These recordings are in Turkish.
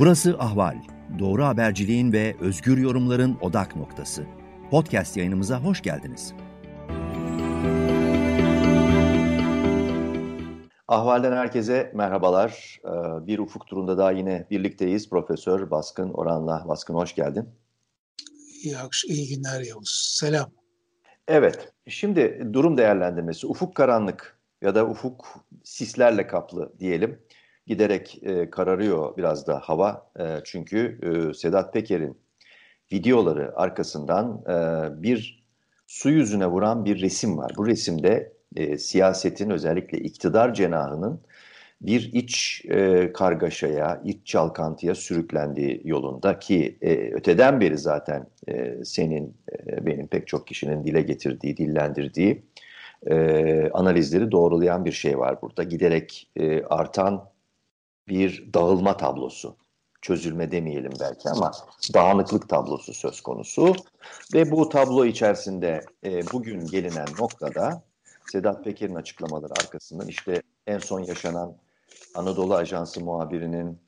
Burası Ahval. Doğru haberciliğin ve özgür yorumların odak noktası. Podcast yayınımıza hoş geldiniz. Ahval'den herkese merhabalar. Ee, bir ufuk turunda daha yine birlikteyiz. Profesör Baskın Oran'la. Baskın hoş geldin. İyi, iyi günler Yavuz. Selam. Evet, şimdi durum değerlendirmesi. Ufuk karanlık ya da ufuk sislerle kaplı diyelim giderek e, kararıyor biraz da hava. E, çünkü e, Sedat Peker'in videoları arkasından e, bir su yüzüne vuran bir resim var. Bu resimde e, siyasetin özellikle iktidar cenahının bir iç e, kargaşaya, iç çalkantıya sürüklendiği yolunda ki e, öteden beri zaten e, senin, e, benim pek çok kişinin dile getirdiği, dillendirdiği e, analizleri doğrulayan bir şey var burada. Giderek e, artan bir dağılma tablosu. Çözülme demeyelim belki ama dağınıklık tablosu söz konusu. Ve bu tablo içerisinde e, bugün gelinen noktada Sedat Peker'in açıklamaları arkasından işte en son yaşanan Anadolu Ajansı muhabirinin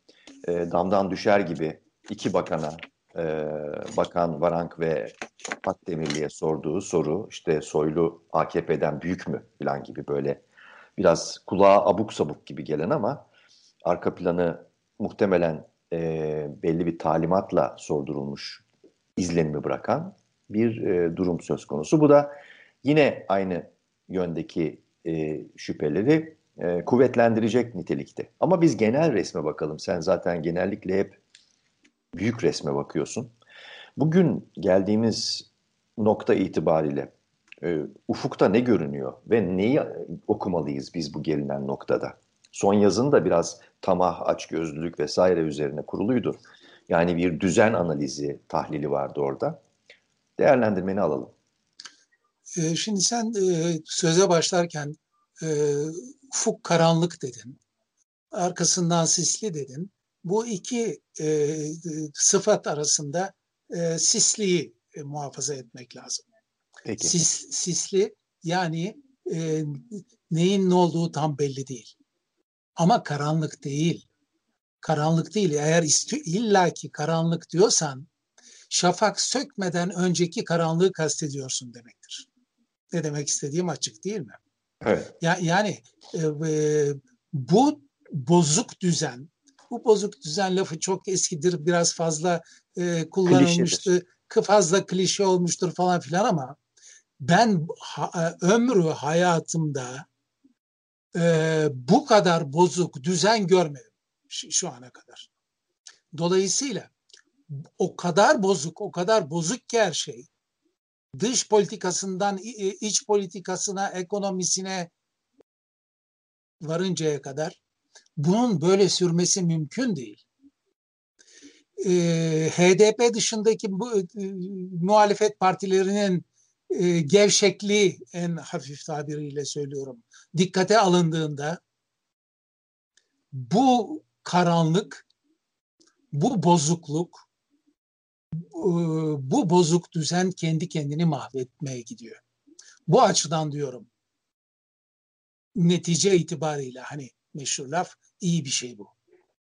e, damdan düşer gibi iki bakana e, Bakan Varank ve Akdemirli'ye sorduğu soru işte Soylu AKP'den büyük mü falan gibi böyle biraz kulağa abuk sabuk gibi gelen ama arka planı muhtemelen e, belli bir talimatla sordurulmuş izlenimi bırakan bir e, durum söz konusu. Bu da yine aynı yöndeki e, şüpheleri e, kuvvetlendirecek nitelikte. Ama biz genel resme bakalım. Sen zaten genellikle hep büyük resme bakıyorsun. Bugün geldiğimiz nokta itibariyle e, ufukta ne görünüyor ve neyi okumalıyız biz bu gelinen noktada? Son yazın da biraz tamah, açgözlülük vesaire üzerine kuruluydu. Yani bir düzen analizi, tahlili vardı orada. Değerlendirmeni alalım. Ee, şimdi sen e, söze başlarken e, ufuk karanlık dedin. Arkasından sisli dedin. Bu iki e, sıfat arasında sisliyi muhafaza etmek lazım. Peki. Sis, sisli yani neyin ne olduğu tam belli değil. Ama karanlık değil. Karanlık değil. Eğer illaki karanlık diyorsan şafak sökmeden önceki karanlığı kastediyorsun demektir. Ne demek istediğim açık değil mi? Evet. Ya, yani e, e, bu bozuk düzen, bu bozuk düzen lafı çok eskidir, biraz fazla e, kullanılmıştı, Klişedir. fazla klişe olmuştur falan filan ama ben ha, ömrü hayatımda e, bu kadar bozuk düzen görmedim şu, ana kadar. Dolayısıyla o kadar bozuk, o kadar bozuk ki her şey. Dış politikasından iç politikasına, ekonomisine varıncaya kadar bunun böyle sürmesi mümkün değil. Ee, HDP dışındaki bu e, muhalefet partilerinin e, gevşekliği en hafif tabiriyle söylüyorum dikkate alındığında bu karanlık, bu bozukluk, bu bozuk düzen kendi kendini mahvetmeye gidiyor. Bu açıdan diyorum netice itibariyle hani meşhur laf iyi bir şey bu.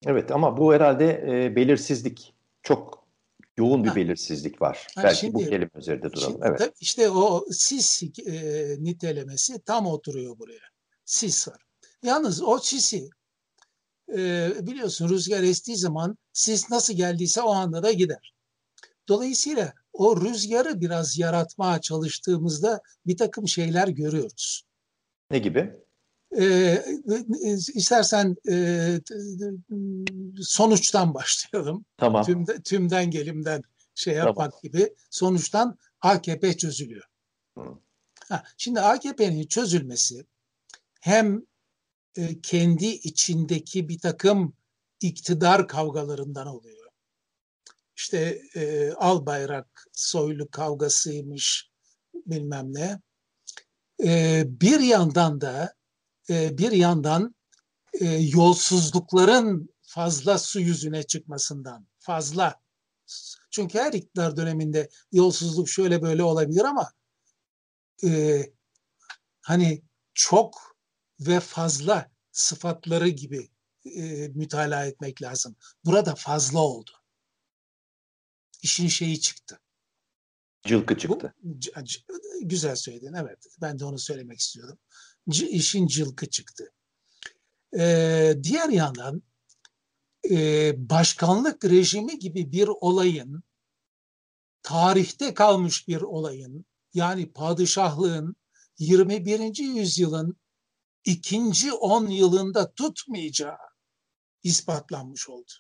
Evet ama bu herhalde e, belirsizlik. Çok yoğun bir ha. belirsizlik var. Ha, Belki şimdi, bu kelime üzerinde duralım. Şimdi, evet. İşte o sis e, nitelemesi tam oturuyor buraya. Sis var. Yalnız o sisi e, biliyorsun rüzgar estiği zaman sis nasıl geldiyse o anda da gider. Dolayısıyla o rüzgarı biraz yaratmaya çalıştığımızda bir takım şeyler görüyoruz. Ne gibi? Ee, istersen e, sonuçtan başlayalım. Tamam. Tümde, tümden gelimden şey yapmak tamam. gibi. Sonuçtan AKP çözülüyor. Ha, şimdi AKP'nin çözülmesi hem e, kendi içindeki bir takım iktidar kavgalarından oluyor. İşte e, al bayrak soylu kavgasıymış bilmem ne. E, bir yandan da e, bir yandan e, yolsuzlukların fazla su yüzüne çıkmasından fazla. Çünkü her iktidar döneminde yolsuzluk şöyle böyle olabilir ama e, hani çok ve fazla sıfatları gibi e, mütalaa etmek lazım. Burada fazla oldu. İşin şeyi çıktı. Cılkı çıktı. Bu, güzel söyledin evet. Ben de onu söylemek istiyordum. İşin cılkı çıktı. Ee, diğer yandan e, başkanlık rejimi gibi bir olayın tarihte kalmış bir olayın yani padişahlığın 21. yüzyılın ikinci 10 yılında tutmayacağı ispatlanmış oldu.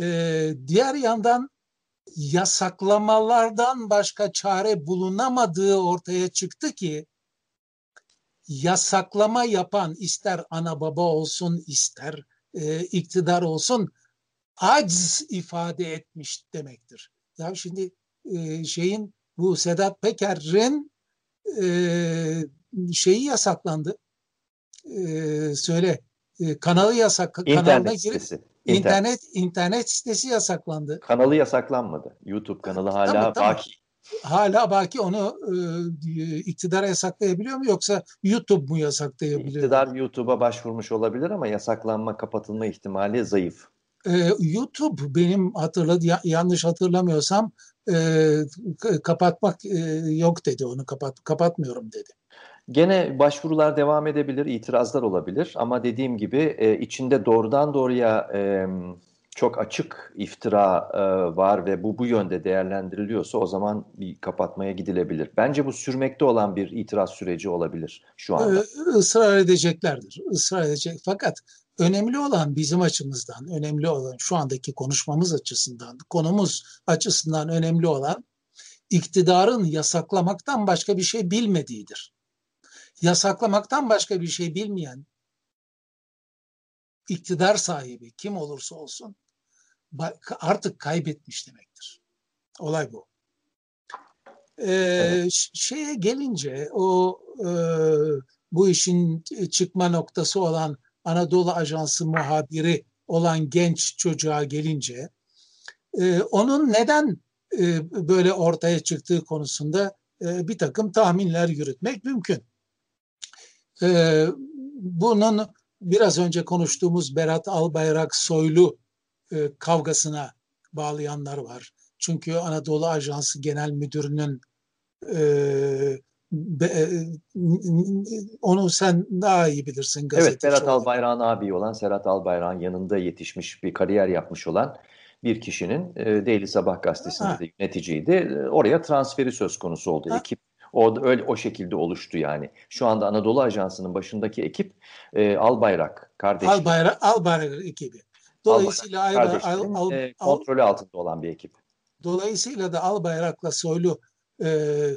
Ee, diğer yandan yasaklamalardan başka çare bulunamadığı ortaya çıktı ki yasaklama yapan ister ana baba olsun ister e, iktidar olsun aciz ifade etmiş demektir. Ya şimdi e, şeyin bu Sedat Peker'in e, şeyi yasaklandı. E, söyle e, kanalı yasak İnternet kanalına sitesi. İnternet internet sitesi yasaklandı. Kanalı yasaklanmadı. YouTube kanalı hala tamam, tamam. baki. Hala baki onu e, iktidara yasaklayabiliyor mu yoksa YouTube mu yasaklayabiliyor? İktidar YouTube'a başvurmuş olabilir ama yasaklanma kapatılma ihtimali zayıf. Ee, YouTube benim hatırladı yanlış hatırlamıyorsam e, kapatmak e, yok dedi onu kapat kapatmıyorum dedi. Gene başvurular devam edebilir, itirazlar olabilir ama dediğim gibi e, içinde doğrudan doğruya e, çok açık iftira e, var ve bu bu yönde değerlendiriliyorsa o zaman bir kapatmaya gidilebilir. Bence bu sürmekte olan bir itiraz süreci olabilir şu anda. Israr edeceklerdir. Israr edecek. Fakat önemli olan bizim açımızdan, önemli olan şu andaki konuşmamız açısından, konumuz açısından önemli olan iktidarın yasaklamaktan başka bir şey bilmediğidir. Yasaklamaktan başka bir şey bilmeyen iktidar sahibi kim olursa olsun artık kaybetmiş demektir. Olay bu. Ee, şeye gelince o e, bu işin çıkma noktası olan Anadolu Ajansı muhabiri olan genç çocuğa gelince e, onun neden e, böyle ortaya çıktığı konusunda e, bir takım tahminler yürütmek mümkün. E, bunun biraz önce konuştuğumuz Berat Albayrak Soylu e, kavgasına bağlayanlar var. Çünkü Anadolu Ajansı Genel Müdürü'nün e, be, e, onu sen daha iyi bilirsin. Evet Berat Albayrak'ın abi olan Serhat Albayrak'ın yanında yetişmiş bir kariyer yapmış olan bir kişinin e, Daily Sabah gazetesinde ha. de yöneticiydi. E, oraya transferi söz konusu oldu. Ha. Ekip o öyle o şekilde oluştu yani. Şu anda Anadolu Ajansı'nın başındaki ekip e, Albayrak kardeşler. Albayrak Albayrak ekibi. Dolayısıyla Albayrak, al, al, e, kontrolü altında olan bir ekip. Dolayısıyla da Albayrak'la Soylu e,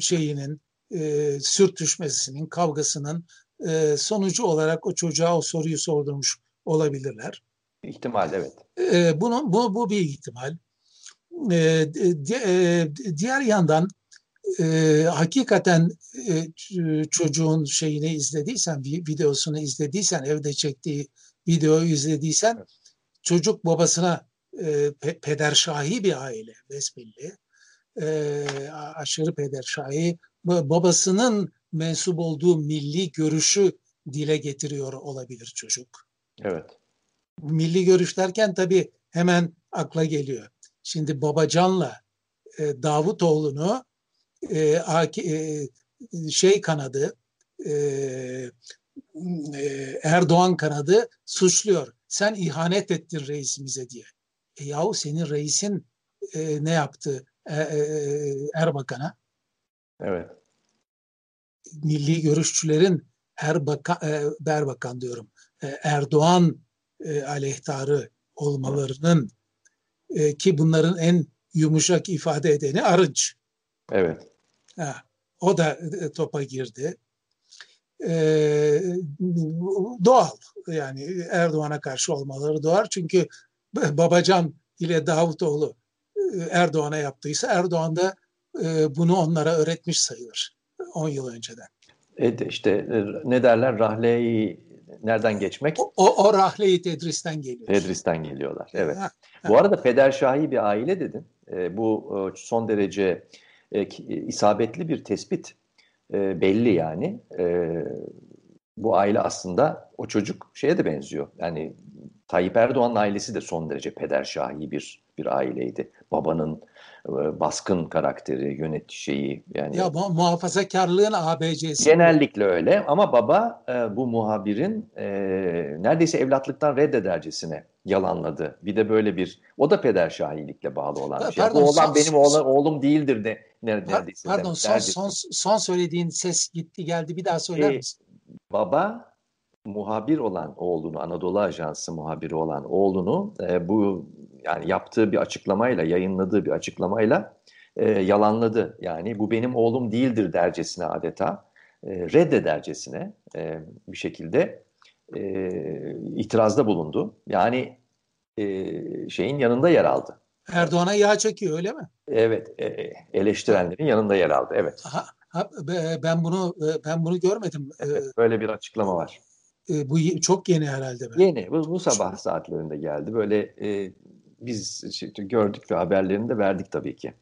şeyinin e, sürtüşmesinin, kavgasının e, sonucu olarak o çocuğa o soruyu sordurmuş olabilirler. İhtimal evet. E, bunu, bu, bu bir ihtimal. E, di, e, diğer yandan e, hakikaten e, çocuğun şeyini izlediysen, videosunu izlediysen, evde çektiği videoyu izlediysen evet. çocuk babasına e, pe, pederşahi bir aile besbelli. E, aşırı pederşahi babasının mensup olduğu milli görüşü dile getiriyor olabilir çocuk. Evet. Milli görüş derken tabii hemen akla geliyor. Şimdi Babacan'la e, Davutoğlu'nu şey kanadı e, e, Erdoğan kanadı suçluyor. Sen ihanet ettin reisimize diye. E yahu senin reisin e, ne yaptı e, e, Erbakan'a? Evet. Milli görüşçülerin Erbakan, e, Erbakan diyorum. E, Erdoğan e, aleyhtarı olmalarının e, ki bunların en yumuşak ifade edeni Arınç. Evet. Ha, o da e, topa girdi e, doğal. Yani Erdoğan'a karşı olmaları doğal. Çünkü Babacan ile Davutoğlu Erdoğan'a yaptıysa Erdoğan da e, bunu onlara öğretmiş sayılır 10 yıl önceden. Evet işte ne derler rahleyi nereden geçmek? O, o, o rahleyi Tedris'ten geliyor. Tedris'ten geliyorlar evet. Ha, ha. Bu arada pederşahi bir aile dedin. E, bu son derece e, isabetli bir tespit e, belli yani. E, bu aile aslında o çocuk şeye de benziyor. Yani Tayyip Erdoğan'ın ailesi de son derece pederşahi bir bir aileydi. Babanın e, baskın karakteri, yönet şeyi yani. Ya mu muhafazakarlığın ABC'si. Genellikle öyle ama baba e, bu muhabirin e, neredeyse evlatlıktan reddedercesine yalanladı. Bir de böyle bir o da pederşahilikle bağlı olan bir şey. Pardon, bu oğlan son, benim oğlan, oğlum değildir de neredeyse. Pardon son, son, son söylediğin ses gitti geldi bir daha söyler e, misin? Baba muhabir olan oğlunu, Anadolu Ajansı muhabiri olan oğlunu e, bu yani yaptığı bir açıklamayla, yayınladığı bir açıklamayla e, yalanladı. Yani bu benim oğlum değildir dercesine adeta, e, reddedercesine e, bir şekilde e, itirazda bulundu. Yani e, şeyin yanında yer aldı. Erdoğan'a yağ çekiyor öyle mi? Evet, e, eleştirenlerin yanında yer aldı. Evet. Ha, ha, ben bunu ben bunu görmedim. Evet, böyle bir açıklama var. E, bu çok yeni herhalde. Ben. Yeni. Bu, bu sabah saatlerinde geldi. Böyle e, biz işte gördük ve haberlerini de verdik tabii ki.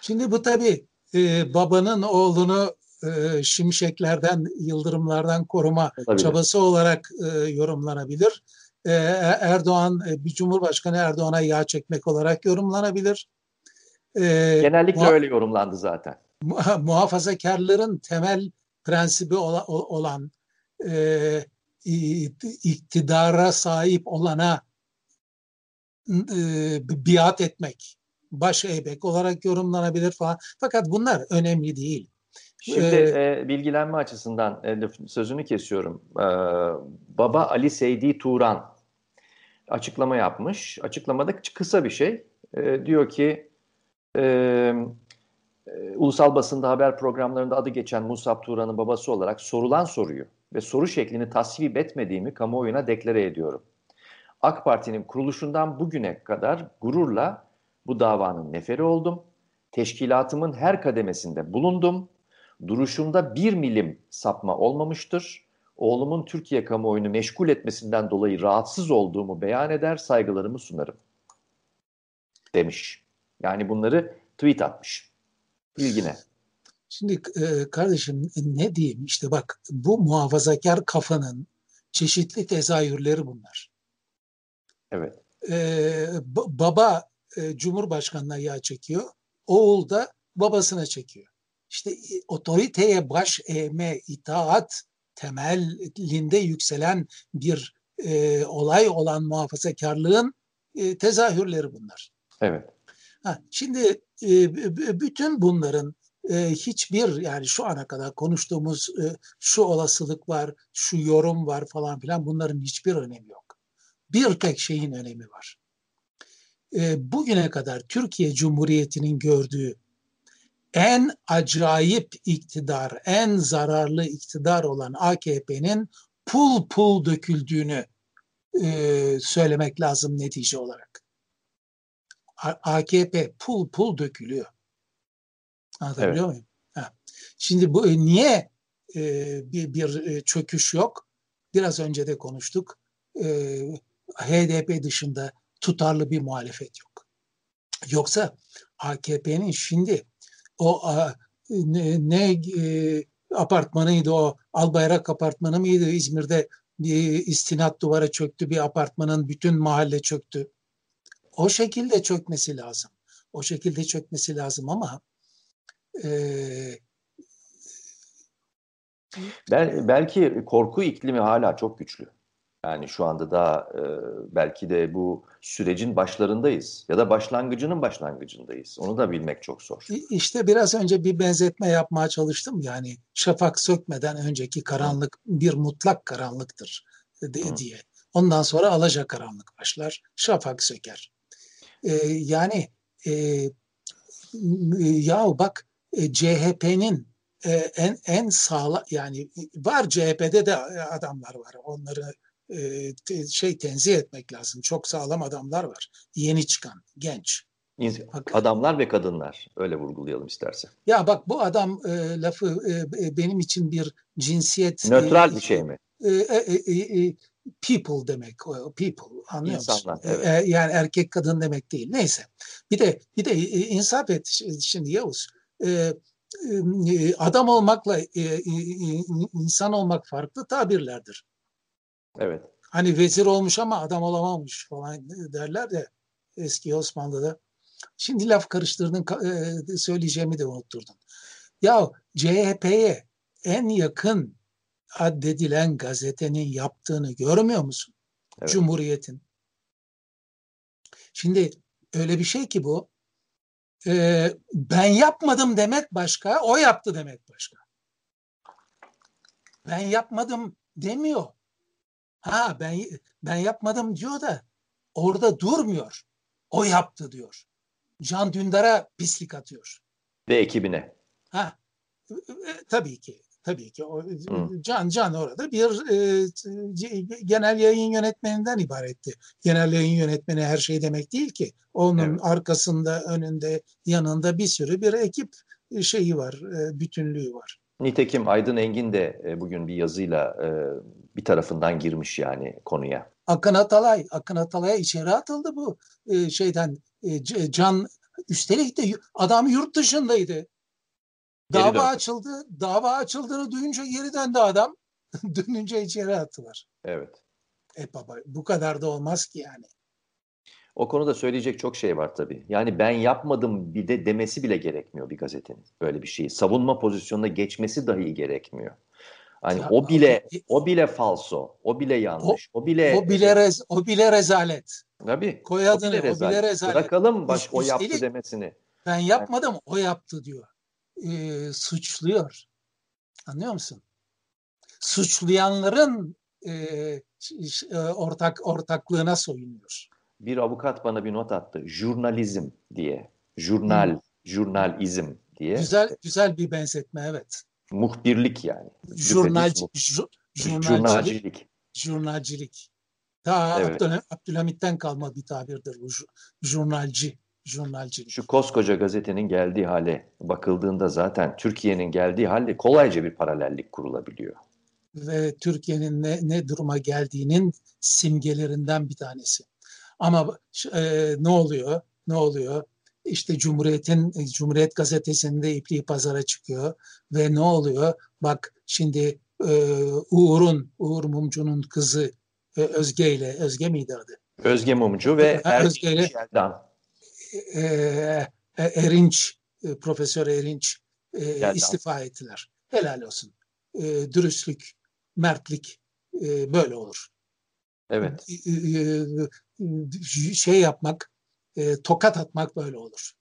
Şimdi bu tabii e, babanın oğlunu e, şimşeklerden, yıldırımlardan koruma Olabilir. çabası olarak e, yorumlanabilir. E, Erdoğan, e, bir Cumhurbaşkanı Erdoğan'a yağ çekmek olarak yorumlanabilir. E, Genellikle öyle yorumlandı zaten. Muhafazakarların temel prensibi olan e, iktidara sahip olana e, biat etmek, baş eybek olarak yorumlanabilir falan. Fakat bunlar önemli değil. Şimdi ee, e, bilgilenme açısından e, sözünü kesiyorum. E, Baba Ali Seydi Turan açıklama yapmış. Açıklamada kısa bir şey. E, diyor ki e, e, ulusal basında haber programlarında adı geçen Musab Turan'ın babası olarak sorulan soruyu ve soru şeklini tasvip etmediğimi kamuoyuna deklare ediyorum. AK Parti'nin kuruluşundan bugüne kadar gururla bu davanın neferi oldum. Teşkilatımın her kademesinde bulundum. Duruşumda bir milim sapma olmamıştır. Oğlumun Türkiye kamuoyunu meşgul etmesinden dolayı rahatsız olduğumu beyan eder, saygılarımı sunarım. Demiş. Yani bunları tweet atmış. Bilgine. Şimdi e, kardeşim ne diyeyim işte bak bu muhafazakar kafanın çeşitli tezahürleri bunlar. Evet. Ee, baba e, Cumhurbaşkanı'na yağ çekiyor. Oğul da babasına çekiyor. İşte e, otoriteye baş eğme, itaat temelinde yükselen bir e, olay olan muhafazakarlığın e, tezahürleri bunlar. Evet. Ha, şimdi e, bütün bunların e, hiçbir yani şu ana kadar konuştuğumuz e, şu olasılık var, şu yorum var falan filan bunların hiçbir önemi yok bir tek şeyin önemi var. E, bugüne kadar Türkiye Cumhuriyeti'nin gördüğü en acayip iktidar, en zararlı iktidar olan AKP'nin pul pul döküldüğünü e, söylemek lazım netice olarak. AKP pul pul dökülüyor. Anlatabiliyor evet. muyum? Ha. Şimdi bu e, niye e, bir, bir e, çöküş yok? Biraz önce de konuştuk. E, HDP dışında tutarlı bir muhalefet yok. Yoksa AKP'nin şimdi o ne, ne e, apartmanıydı o Albayrak apartmanı mıydı İzmir'de bir istinat duvara çöktü bir apartmanın bütün mahalle çöktü. O şekilde çökmesi lazım. O şekilde çökmesi lazım ama e, Bel, belki korku iklimi hala çok güçlü. Yani şu anda da e, belki de bu sürecin başlarındayız ya da başlangıcının başlangıcındayız. Onu da bilmek çok zor. İşte biraz önce bir benzetme yapmaya çalıştım. Yani şafak sökmeden önceki karanlık bir mutlak karanlıktır de, diye. Ondan sonra alaca karanlık başlar. Şafak söker. Ee, yani e, ya bak e, CHP'nin e, en en sağlam yani var CHP'de de adamlar var. Onları e, şey tenzih etmek lazım. Çok sağlam adamlar var. Yeni çıkan, genç. Adamlar ve kadınlar öyle vurgulayalım istersen. Ya bak bu adam e, lafı e, e benim için bir cinsiyet nötral e, bir şey mi? E, e, e, people demek people anlıyor İnsanlar, musun? Evet. E, yani erkek kadın demek değil. Neyse. Bir de bir de insaf et şimdi Yavuz. E, e, adam olmakla e, insan olmak farklı tabirlerdir. Evet. Hani vezir olmuş ama adam olamamış falan derler de eski Osmanlı'da. Şimdi laf karıştırdın, söyleyeceğimi de unutturdun. Ya CHP'ye en yakın addedilen gazetenin yaptığını görmüyor musun? Evet. Cumhuriyet'in. Şimdi öyle bir şey ki bu. E, ben yapmadım demek başka, o yaptı demek başka. Ben yapmadım demiyor. Ha ben ben yapmadım diyor da orada durmuyor. O yaptı diyor. Can Dündar'a pislik atıyor. Ve ekibine. Ha e, e, tabii ki. Tabii ki o Can Can orada bir e, genel yayın yönetmeninden ibaretti. Genel yayın yönetmeni her şey demek değil ki. Onun evet. arkasında, önünde, yanında bir sürü bir ekip şeyi var, e, bütünlüğü var. Nitekim Aydın Engin de e, bugün bir yazıyla e, bir tarafından girmiş yani konuya. Akın Atalay, Akın Atalay'a içeri atıldı bu e, şeyden e, Can üstelik de adam yurt dışındaydı. Dava döndü. açıldı. Dava açıldığını duyunca geri döndü adam. Dönünce içeri attılar. Evet. E baba bu kadar da olmaz ki yani. O konuda söyleyecek çok şey var tabii. Yani ben yapmadım bir de demesi bile gerekmiyor bir gazetenin böyle bir şeyi. Savunma pozisyonuna geçmesi dahi gerekmiyor. Hani ya, o bile abi, o bile falso, o bile yanlış, o, o bile o bile rez, o bile rezalet. Tabii. Koy adını, o bile rezalet. O bile rezalet. Bırakalım baş o yaptı demesini. Ben yapmadım, yani. o yaptı diyor e, suçluyor. Anlıyor musun? Suçlayanların e, e, ortak ortaklığına soyunuyor. Bir avukat bana bir not attı. Jurnalizm diye. Jurnal, hmm. jurnalizm diye. Güzel güzel bir benzetme evet. Muhbirlik yani. Jurnalci, ju, jurnalcilik. Jurnalcilik. Daha evet. Abdülhamit'ten kalma bir tabirdir bu jurnalci jurnalcilik. Şu koskoca gazetenin geldiği hale bakıldığında zaten Türkiye'nin geldiği halde kolayca bir paralellik kurulabiliyor. Ve Türkiye'nin ne, ne duruma geldiğinin simgelerinden bir tanesi. Ama e, ne oluyor? Ne oluyor? İşte Cumhuriyet'in Cumhuriyet gazetesinde ipliği pazara çıkıyor ve ne oluyor? Bak şimdi e, Uğur'un, Uğur Mumcu'nun kızı e, Özge ile, Özge miydi adı? Özge Mumcu ve Özge ile, e, e, Erinç, e, Profesör Erinç e, istifa ettiler. Helal olsun. E, dürüstlük, mertlik e, böyle olur. Evet. E, e, şey yapmak, e, tokat atmak böyle olur.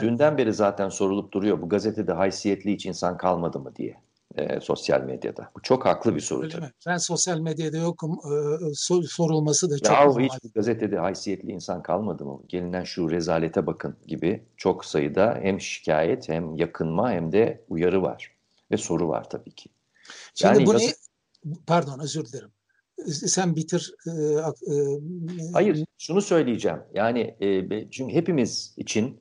Dünden beri zaten sorulup duruyor bu gazetede haysiyetli hiç insan kalmadı mı diye e, sosyal medyada. Bu çok haklı bir soru Öyle tabii. Mi? Ben sosyal medyada yokum. E, sor, sorulması da çok ya normal. hiç gazetede haysiyetli insan kalmadı mı? Gelinen şu rezalete bakın gibi çok sayıda hem şikayet hem yakınma hem de uyarı var. Ve soru var tabii ki. Şimdi yani bunu gazete... pardon özür dilerim. Sen bitir. E, e, Hayır şunu söyleyeceğim. Yani e, çünkü hepimiz için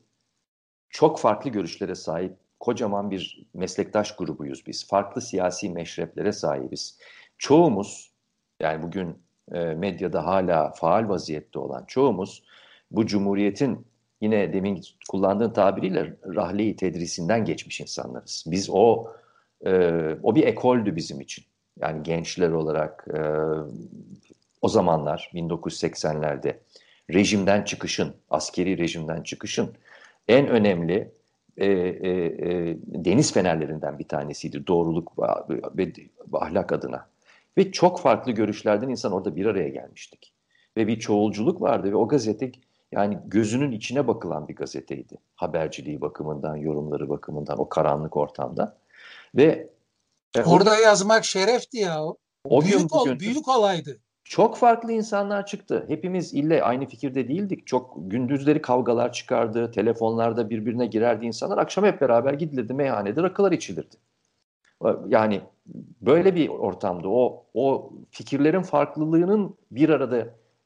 çok farklı görüşlere sahip kocaman bir meslektaş grubuyuz biz. Farklı siyasi meşreplere sahibiz. Çoğumuz yani bugün e, medyada hala faal vaziyette olan çoğumuz bu cumhuriyetin yine demin kullandığın tabiriyle rahleyi tedrisinden geçmiş insanlarız. Biz o e, o bir ekoldü bizim için. Yani gençler olarak e, o zamanlar 1980'lerde rejimden çıkışın, askeri rejimden çıkışın en önemli e, e, e, deniz fenerlerinden bir tanesiydi doğruluk ve, ahlak adına. Ve çok farklı görüşlerden insan orada bir araya gelmiştik. Ve bir çoğulculuk vardı ve o gazete yani gözünün içine bakılan bir gazeteydi. Haberciliği bakımından, yorumları bakımından, o karanlık ortamda. Ve e, orada o, yazmak şerefti ya. O büyük, bugün, büyük olaydı. Çok farklı insanlar çıktı. Hepimiz ille aynı fikirde değildik. Çok gündüzleri kavgalar çıkardı. Telefonlarda birbirine girerdi insanlar. Akşam hep beraber gidilirdi meyhanede rakılar içilirdi. Yani böyle bir ortamda o o fikirlerin farklılığının bir arada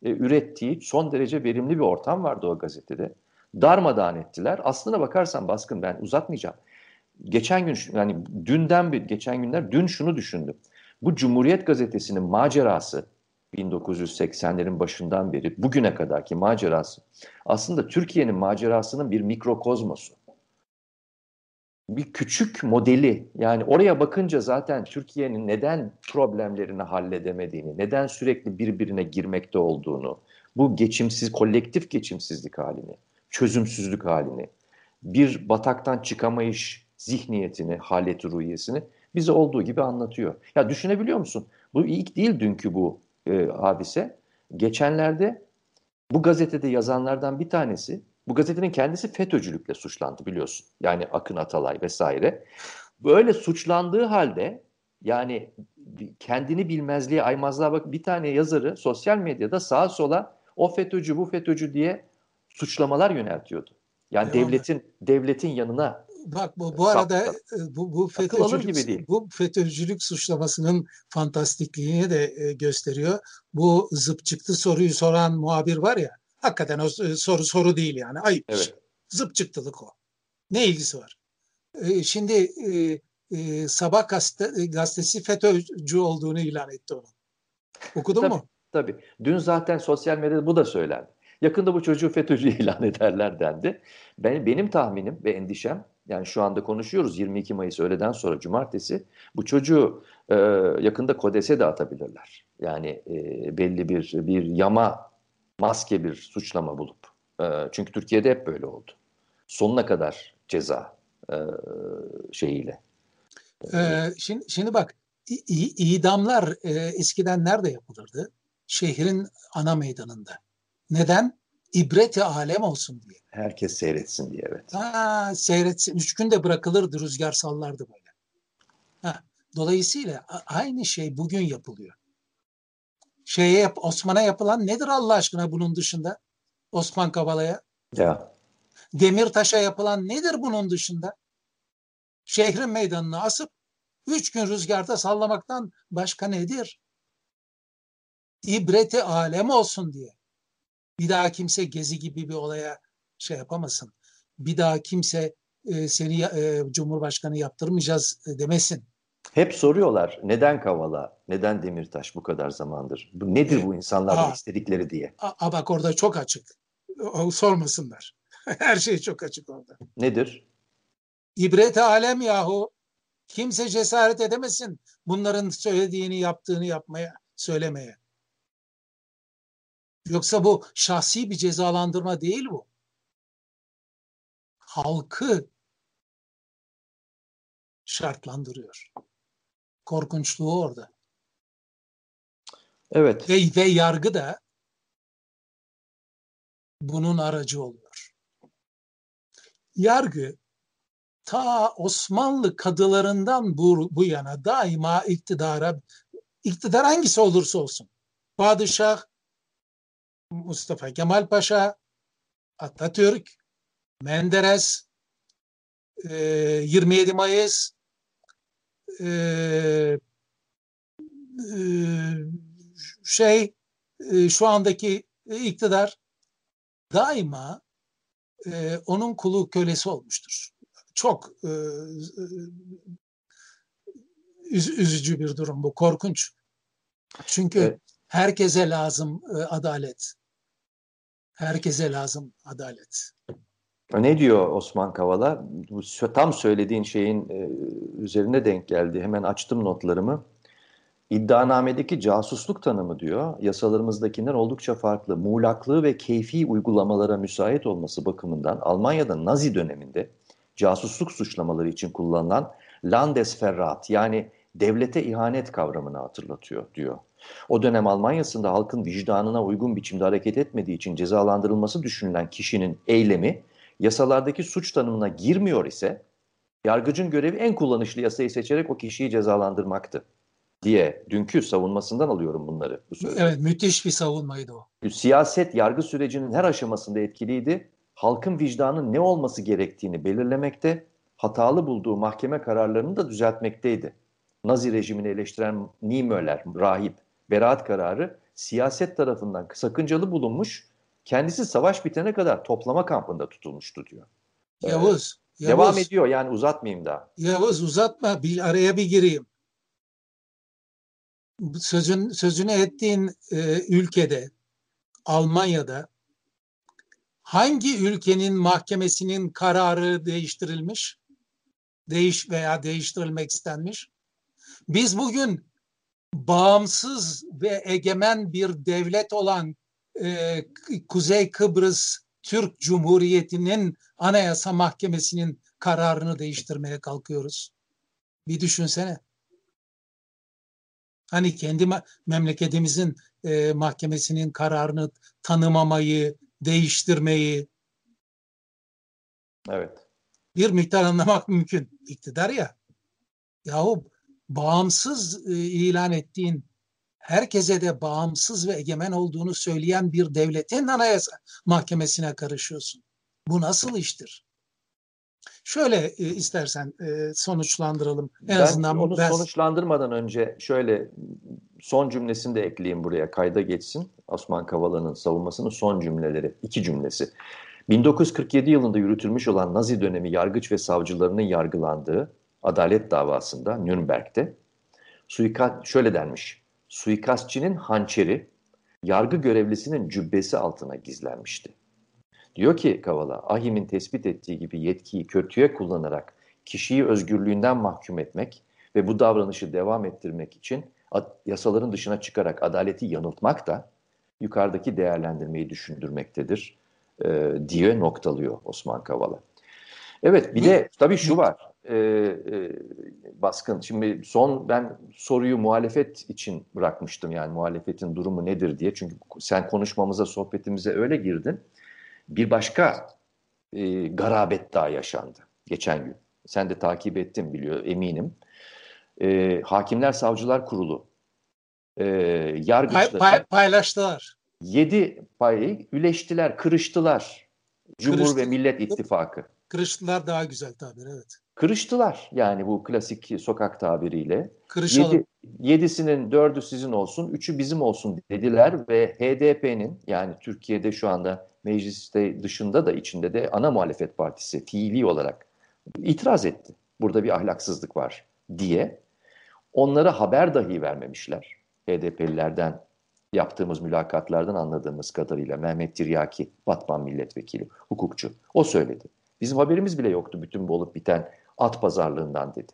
e, ürettiği son derece verimli bir ortam vardı o gazetede. Darmadağın ettiler. Aslına bakarsan baskın ben uzatmayacağım. Geçen gün yani dünden bir geçen günler dün şunu düşündüm. Bu Cumhuriyet gazetesinin macerası 1980'lerin başından beri bugüne kadarki macerası aslında Türkiye'nin macerasının bir mikrokozmosu. bir küçük modeli yani oraya bakınca zaten Türkiye'nin neden problemlerini halledemediğini, neden sürekli birbirine girmekte olduğunu, bu geçimsiz kolektif geçimsizlik halini, çözümsüzlük halini, bir bataktan çıkamayış zihniyetini, haleti ruhiyesini bize olduğu gibi anlatıyor. Ya düşünebiliyor musun? Bu ilk değil dünkü bu e, hadise. Geçenlerde bu gazetede yazanlardan bir tanesi, bu gazetenin kendisi FETÖ'cülükle suçlandı biliyorsun. Yani Akın Atalay vesaire. Böyle suçlandığı halde yani kendini bilmezliğe, aymazlığa bak bir tane yazarı sosyal medyada sağa sola o FETÖ'cü bu FETÖ'cü diye suçlamalar yöneltiyordu. Yani Eyvallah. devletin devletin yanına Bak bu, bu arada e, bu, bu FETÖ'cülük, bu FETÖ'cülük suçlamasının fantastikliğini de e, gösteriyor. Bu zıp çıktı soruyu soran muhabir var ya hakikaten o e, soru soru değil yani ayıp. Evet. Zıp çıktılık o. Ne ilgisi var? Şimdi Sabah gazete, gazetesi FETÖ'cü olduğunu ilan etti onu. Okudun tabii, mu? Tabii. Dün zaten sosyal medyada bu da söylendi. Yakında bu çocuğu FETÖ'cü ilan ederler dendi. Ben, benim tahminim ve endişem yani şu anda konuşuyoruz 22 Mayıs öğleden sonra cumartesi bu çocuğu e, yakında kodese de atabilirler. Yani e, belli bir bir yama maske bir suçlama bulup. E, çünkü Türkiye'de hep böyle oldu. Sonuna kadar ceza e, şeyiyle. Ee, şimdi, şimdi bak idamlar e, eskiden nerede yapılırdı? Şehrin ana meydanında. Neden? İbreti alem olsun diye. Herkes seyretsin diye evet. Ha, seyretsin. Üç günde bırakılırdı rüzgar sallardı böyle. Ha, dolayısıyla aynı şey bugün yapılıyor. Şeye yap, Osman'a yapılan nedir Allah aşkına bunun dışında? Osman Kavala'ya. Ya. Demirtaş'a yapılan nedir bunun dışında? Şehrin meydanını asıp üç gün rüzgarda sallamaktan başka nedir? İbreti alem olsun diye. Bir daha kimse gezi gibi bir olaya şey yapamasın. Bir daha kimse e, seni e, Cumhurbaşkanı yaptırmayacağız e, demesin. Hep soruyorlar neden Kavala, neden Demirtaş bu kadar zamandır? Bu nedir bu insanların istedikleri diye. A, bak orada çok açık. O, sormasınlar. Her şey çok açık orada. Nedir? İbret alem yahu. Kimse cesaret edemesin bunların söylediğini, yaptığını yapmaya, söylemeye. Yoksa bu şahsi bir cezalandırma değil bu. Halkı şartlandırıyor. Korkunçluğu orada. Evet. Ve, ve yargı da bunun aracı oluyor. Yargı ta Osmanlı kadılarından bu, bu yana daima iktidara iktidar hangisi olursa olsun padişah Mustafa Kemal Paşa, Atatürk, Menderes, 27 Mayıs, şey şu andaki iktidar daima onun kulu kölesi olmuştur. Çok üzücü bir durum bu, korkunç. Çünkü evet. Herkese lazım adalet. Herkese lazım adalet. Ne diyor Osman Kavala? Bu tam söylediğin şeyin e, üzerine denk geldi. Hemen açtım notlarımı. İddianamedeki casusluk tanımı diyor, yasalarımızdakinden oldukça farklı. Muğlaklığı ve keyfi uygulamalara müsait olması bakımından Almanya'da Nazi döneminde casusluk suçlamaları için kullanılan Landesverrat yani devlete ihanet kavramını hatırlatıyor diyor. O dönem Almanya'sında halkın vicdanına uygun biçimde hareket etmediği için cezalandırılması düşünülen kişinin eylemi yasalardaki suç tanımına girmiyor ise yargıcın görevi en kullanışlı yasayı seçerek o kişiyi cezalandırmaktı diye dünkü savunmasından alıyorum bunları. Bu evet müthiş bir savunmaydı o. Siyaset yargı sürecinin her aşamasında etkiliydi. Halkın vicdanın ne olması gerektiğini belirlemekte, hatalı bulduğu mahkeme kararlarını da düzeltmekteydi. Nazi rejimini eleştiren Niemöller, rahip, beraat kararı siyaset tarafından sakıncalı bulunmuş, kendisi savaş bitene kadar toplama kampında tutulmuştu diyor. Yavuz, ee, Yavuz. Devam ediyor yani uzatmayayım daha. Yavuz uzatma bir araya bir gireyim. Sözün, sözünü ettiğin e, ülkede Almanya'da hangi ülkenin mahkemesinin kararı değiştirilmiş? değiş veya değiştirilmek istenmiş. Biz bugün bağımsız ve egemen bir devlet olan e, Kuzey Kıbrıs Türk Cumhuriyeti'nin Anayasa Mahkemesi'nin kararını değiştirmeye kalkıyoruz. Bir düşünsene. Hani kendi memleketimizin e, mahkemesinin kararını tanımamayı, değiştirmeyi. Evet. Bir miktar anlamak mümkün. İktidar ya. Yahu bağımsız e, ilan ettiğin herkese de bağımsız ve egemen olduğunu söyleyen bir devletin anayasa mahkemesine karışıyorsun. Bu nasıl iştir? Şöyle e, istersen e, sonuçlandıralım. En ben azından onu ben... sonuçlandırmadan önce şöyle son cümlesini de ekleyeyim buraya kayda geçsin. Osman Kavala'nın savunmasının son cümleleri, iki cümlesi. 1947 yılında yürütülmüş olan Nazi dönemi yargıç ve savcılarının yargılandığı adalet davasında Nürnberg'de suikast şöyle denmiş. Suikastçinin hançeri yargı görevlisinin cübbesi altına gizlenmişti. Diyor ki Kavala, Ahim'in tespit ettiği gibi yetkiyi kötüye kullanarak kişiyi özgürlüğünden mahkum etmek ve bu davranışı devam ettirmek için yasaların dışına çıkarak adaleti yanıltmak da yukarıdaki değerlendirmeyi düşündürmektedir e, diye noktalıyor Osman Kavala. Evet bir de tabii şu var e, e, baskın. Şimdi son ben soruyu muhalefet için bırakmıştım yani muhalefetin durumu nedir diye. Çünkü sen konuşmamıza sohbetimize öyle girdin. Bir başka e, garabet daha yaşandı geçen gün. Sen de takip ettin biliyor eminim. E, Hakimler Savcılar Kurulu e, yargıçları pay, pay, paylaştılar. Yedi payı üleştiler, kırıştılar. Cumhur Kırıştı. ve Millet İttifakı. Kırıştılar daha güzel tabir evet. Kırıştılar yani bu klasik sokak tabiriyle. Kırışalım. Yedi, yedisinin dördü sizin olsun, üçü bizim olsun dediler ve HDP'nin yani Türkiye'de şu anda mecliste dışında da içinde de ana muhalefet partisi fiili olarak itiraz etti. Burada bir ahlaksızlık var diye. Onlara haber dahi vermemişler. HDP'lilerden yaptığımız mülakatlardan anladığımız kadarıyla Mehmet Tiryaki, Batman milletvekili, hukukçu. O söyledi. Bizim haberimiz bile yoktu bütün bu olup biten at pazarlığından dedi.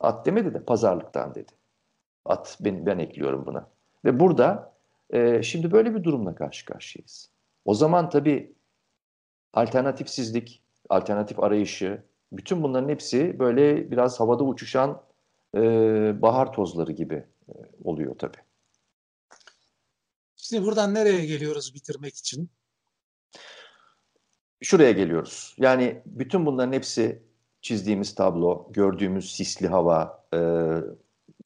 At demedi de pazarlıktan dedi. At ben, ben ekliyorum buna. Ve burada e, şimdi böyle bir durumla karşı karşıyayız. O zaman tabii alternatifsizlik, alternatif arayışı, bütün bunların hepsi böyle biraz havada uçuşan e, bahar tozları gibi e, oluyor tabii. Şimdi buradan nereye geliyoruz bitirmek için? Şuraya geliyoruz. Yani bütün bunların hepsi çizdiğimiz tablo, gördüğümüz sisli hava, e,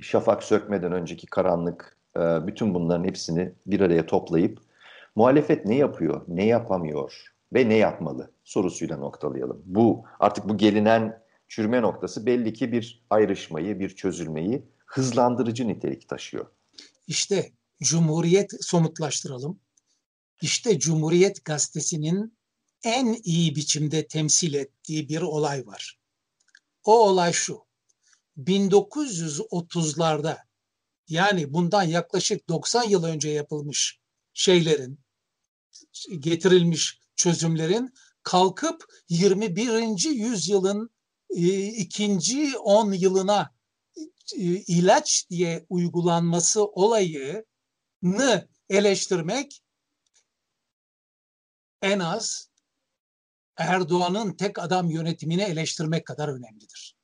şafak sökmeden önceki karanlık, e, bütün bunların hepsini bir araya toplayıp muhalefet ne yapıyor, ne yapamıyor ve ne yapmalı sorusuyla noktalayalım. Bu artık bu gelinen çürüme noktası belli ki bir ayrışmayı, bir çözülmeyi hızlandırıcı nitelik taşıyor. İşte Cumhuriyet somutlaştıralım. İşte Cumhuriyet gazetesinin en iyi biçimde temsil ettiği bir olay var. O olay şu. 1930'larda yani bundan yaklaşık 90 yıl önce yapılmış şeylerin getirilmiş çözümlerin kalkıp 21. yüzyılın e, ikinci 10 yılına e, ilaç diye uygulanması olayını eleştirmek en az Erdoğan'ın tek adam yönetimini eleştirmek kadar önemlidir.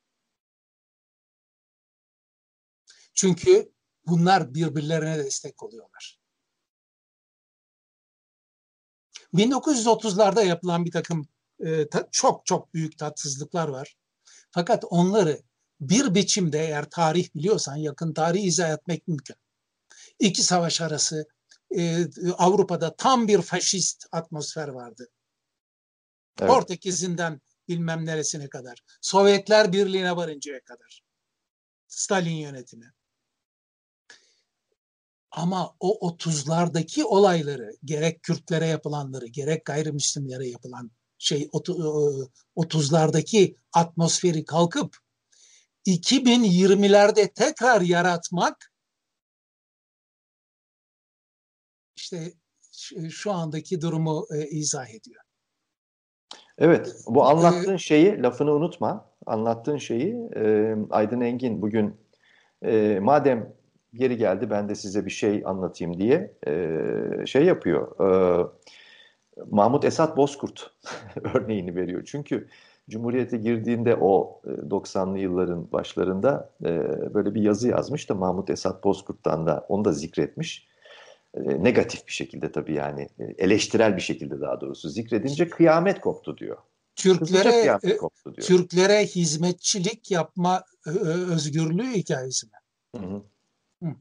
Çünkü bunlar birbirlerine destek oluyorlar. 1930'larda yapılan bir takım e, ta, çok çok büyük tatsızlıklar var. Fakat onları bir biçimde eğer tarih biliyorsan yakın tarihi izah etmek mümkün. İki savaş arası e, Avrupa'da tam bir faşist atmosfer vardı. Evet. Portekiz'inden bilmem neresine kadar. Sovyetler Birliği'ne varıncaya kadar. Stalin yönetimi. Ama o 30'lardaki olayları, gerek Kürtlere yapılanları, gerek gayrimüslimlere yapılan şey 30'lardaki atmosferi kalkıp 2020'lerde tekrar yaratmak işte şu andaki durumu izah ediyor. Evet, bu anlattığın şeyi, lafını unutma. Anlattığın şeyi e, Aydın Engin bugün e, madem geri geldi ben de size bir şey anlatayım diye e, şey yapıyor. E, Mahmut Esat Bozkurt örneğini veriyor. Çünkü Cumhuriyete girdiğinde o 90'lı e, yılların başlarında e, böyle bir yazı yazmış da Mahmut Esat Bozkurt'tan da onu da zikretmiş. E, negatif bir şekilde tabii yani eleştirel bir şekilde daha doğrusu zikredince kıyamet koptu diyor. Türklere koptu diyor. Türklere hizmetçilik yapma özgürlüğü hikayesi mi? Hı hı. Hı.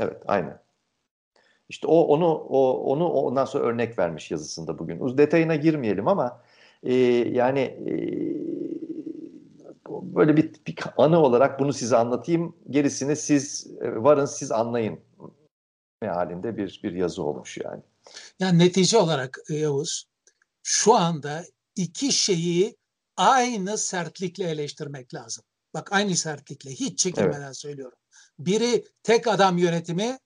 Evet, aynen. İşte o onu o onu ondan sonra örnek vermiş yazısında bugün. Uz detayına girmeyelim ama e, yani e, böyle bir, bir anı olarak bunu size anlatayım. Gerisini siz e, varın siz anlayın halinde bir bir yazı olmuş yani. Yani netice olarak e, Yavuz şu anda iki şeyi aynı sertlikle eleştirmek lazım. Bak aynı sertlikle hiç çekinmeden evet. söylüyorum. Biri tek adam yönetimi,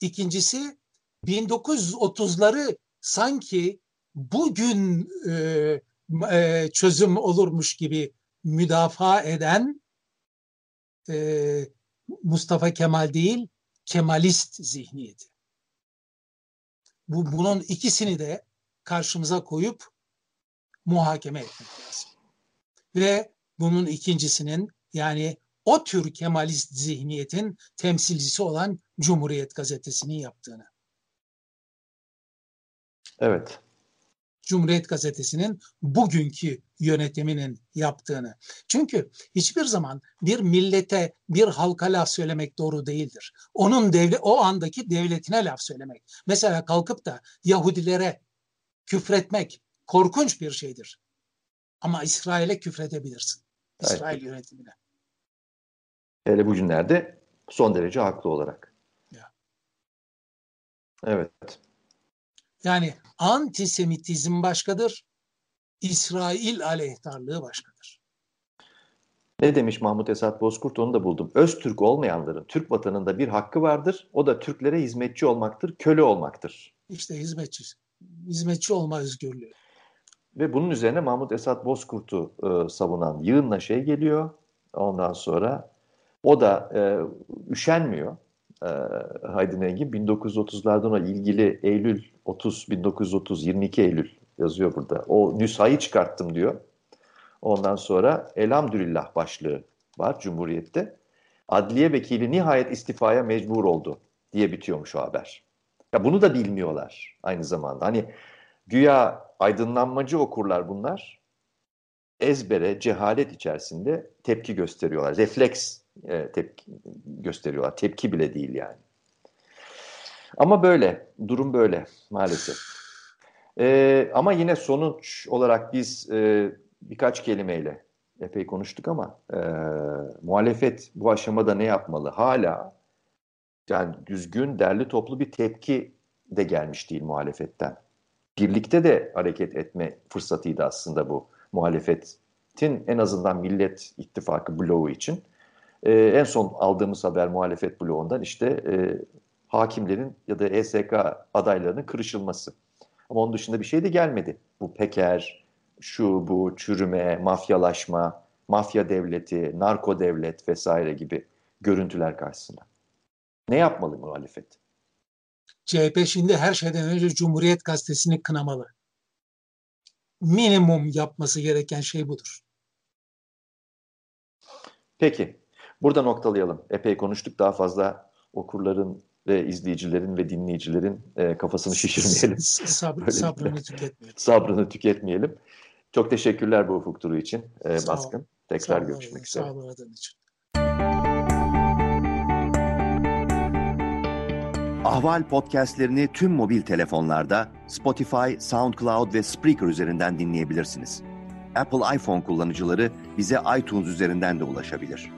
ikincisi 1930'ları sanki bugün e, e, çözüm olurmuş gibi müdafaa eden e, Mustafa Kemal değil, Kemalist zihniyeti. Bu, bunun ikisini de karşımıza koyup muhakeme etmek lazım. Ve bunun ikincisinin yani o tür Kemalist zihniyetin temsilcisi olan Cumhuriyet Gazetesi'nin yaptığını. Evet. Cumhuriyet Gazetesi'nin bugünkü yönetiminin yaptığını. Çünkü hiçbir zaman bir millete, bir halka laf söylemek doğru değildir. Onun devlet, o andaki devletine laf söylemek. Mesela kalkıp da Yahudilere küfretmek korkunç bir şeydir. Ama İsrail'e küfredebilirsin. İsrail evet. yönetimine. Hele bu günlerde son derece haklı olarak. Ya. Evet. Yani antisemitizm başkadır, İsrail aleyhtarlığı başkadır. Ne demiş Mahmut Esat Bozkurt onu da buldum. Öz Türk olmayanların Türk vatanında bir hakkı vardır. O da Türklere hizmetçi olmaktır, köle olmaktır. İşte hizmetçi. Hizmetçi olma özgürlüğü. Ve bunun üzerine Mahmut Esat Bozkurt'u e, savunan yığınla şey geliyor. Ondan sonra o da e, üşenmiyor e, Haydin Engin 1930'lardan o ilgili Eylül 30 1930 22 Eylül yazıyor burada. O nüshayı çıkarttım diyor. Ondan sonra elhamdülillah başlığı var Cumhuriyet'te. Adliye vekili nihayet istifaya mecbur oldu diye bitiyormuş o haber. Ya bunu da bilmiyorlar aynı zamanda. Hani güya aydınlanmacı okurlar bunlar. Ezbere, cehalet içerisinde tepki gösteriyorlar. Refleks e, tepki gösteriyorlar. Tepki bile değil yani. Ama böyle, durum böyle maalesef. E, ama yine sonuç olarak biz e, birkaç kelimeyle epey konuştuk ama e, muhalefet bu aşamada ne yapmalı? Hala yani düzgün, derli toplu bir tepki de gelmiş değil muhalefetten. Birlikte de hareket etme fırsatıydı aslında bu muhalefetin en azından Millet İttifakı bloğu için. E, en son aldığımız haber muhalefet bloğundan işte e, hakimlerin ya da ESK adaylarının kırışılması. Ama onun dışında bir şey de gelmedi. Bu Peker, şu bu çürüme, mafyalaşma, mafya devleti, narko devlet vesaire gibi görüntüler karşısında. Ne yapmalı muhalefet? CHP şimdi her şeyden önce Cumhuriyet Gazetesi'ni kınamalı. Minimum yapması gereken şey budur. Peki. Burada noktalayalım. Epey konuştuk. Daha fazla okurların ve izleyicilerin ve dinleyicilerin e, kafasını şişirmeyelim. Sabr, sabrını tüketmeyelim. Sabrını tüketmeyelim. Çok teşekkürler bu ufuk turu için e, Baskın. Tekrar sağ görüşmek üzere. Sağ olun için. Ahval podcastlerini tüm mobil telefonlarda Spotify, SoundCloud ve Spreaker üzerinden dinleyebilirsiniz. Apple iPhone kullanıcıları bize iTunes üzerinden de ulaşabilir.